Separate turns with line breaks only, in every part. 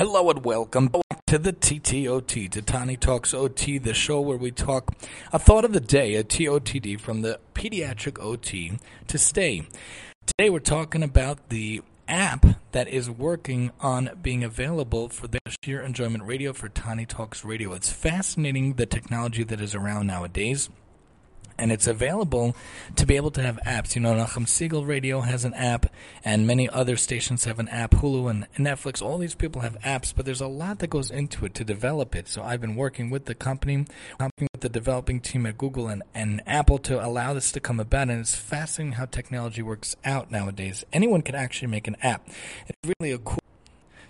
Hello and welcome back to the TTOT, to Tani Talks OT, the show where we talk a thought of the day, a TOTD from the pediatric OT to stay. Today we're talking about the app that is working on being available for the sheer enjoyment radio for Tani Talks Radio. It's fascinating the technology that is around nowadays and it's available to be able to have apps. You know, Nachum Segal Radio has an app, and many other stations have an app. Hulu and Netflix, all these people have apps, but there's a lot that goes into it to develop it. So I've been working with the company, working with the developing team at Google and, and Apple to allow this to come about, and it's fascinating how technology works out nowadays. Anyone can actually make an app. It's really a cool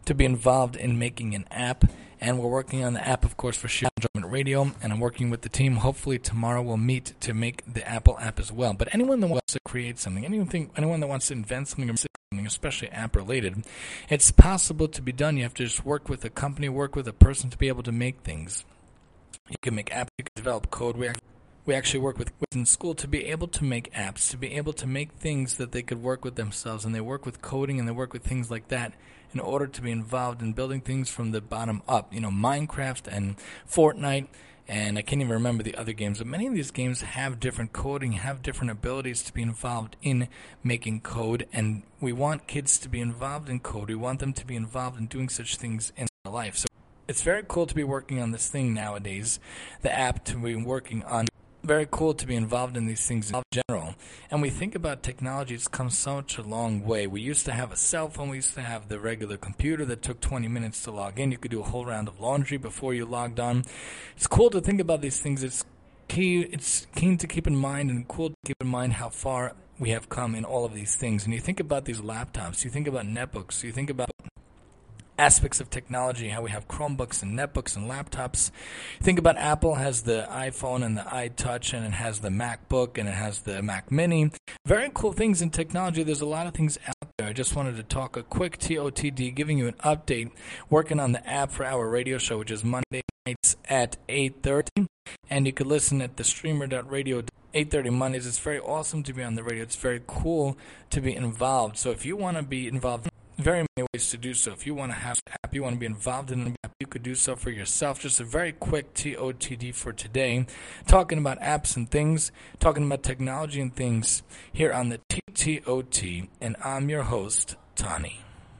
to be involved in making an app and we're working on the app, of course, for Sheer Enjoyment Radio, and I'm working with the team. Hopefully, tomorrow we'll meet to make the Apple app as well. But anyone that wants to create something, anything, anyone that wants to invent something, something especially app related, it's possible to be done. You have to just work with a company, work with a person to be able to make things. You can make apps, you can develop code. We actually work with kids in school to be able to make apps, to be able to make things that they could work with themselves, and they work with coding and they work with things like that in order to be involved in building things from the bottom up. You know, Minecraft and Fortnite, and I can't even remember the other games, but many of these games have different coding, have different abilities to be involved in making code, and we want kids to be involved in code. We want them to be involved in doing such things in their life. So it's very cool to be working on this thing nowadays, the app to be working on very cool to be involved in these things in general. And we think about technology, it's come such a long way. We used to have a cell phone, we used to have the regular computer that took 20 minutes to log in. You could do a whole round of laundry before you logged on. It's cool to think about these things. It's key, it's keen to keep in mind and cool to keep in mind how far we have come in all of these things. And you think about these laptops, you think about netbooks, you think about aspects of technology, how we have Chromebooks and netbooks and laptops. Think about Apple has the iPhone and the iTouch and it has the MacBook and it has the Mac Mini. Very cool things in technology. There's a lot of things out there. I just wanted to talk a quick TOTD, giving you an update, working on the app for our radio show, which is Monday nights at 8.30. And you could listen at the streamer.radio 8.30 Mondays. It's very awesome to be on the radio. It's very cool to be involved. So if you want to be involved very many ways to do so. If you want to have app, you want to be involved in an app, you could do so for yourself. Just a very quick TOTD for today, talking about apps and things, talking about technology and things here on the TTOT, and I'm your host, Tani.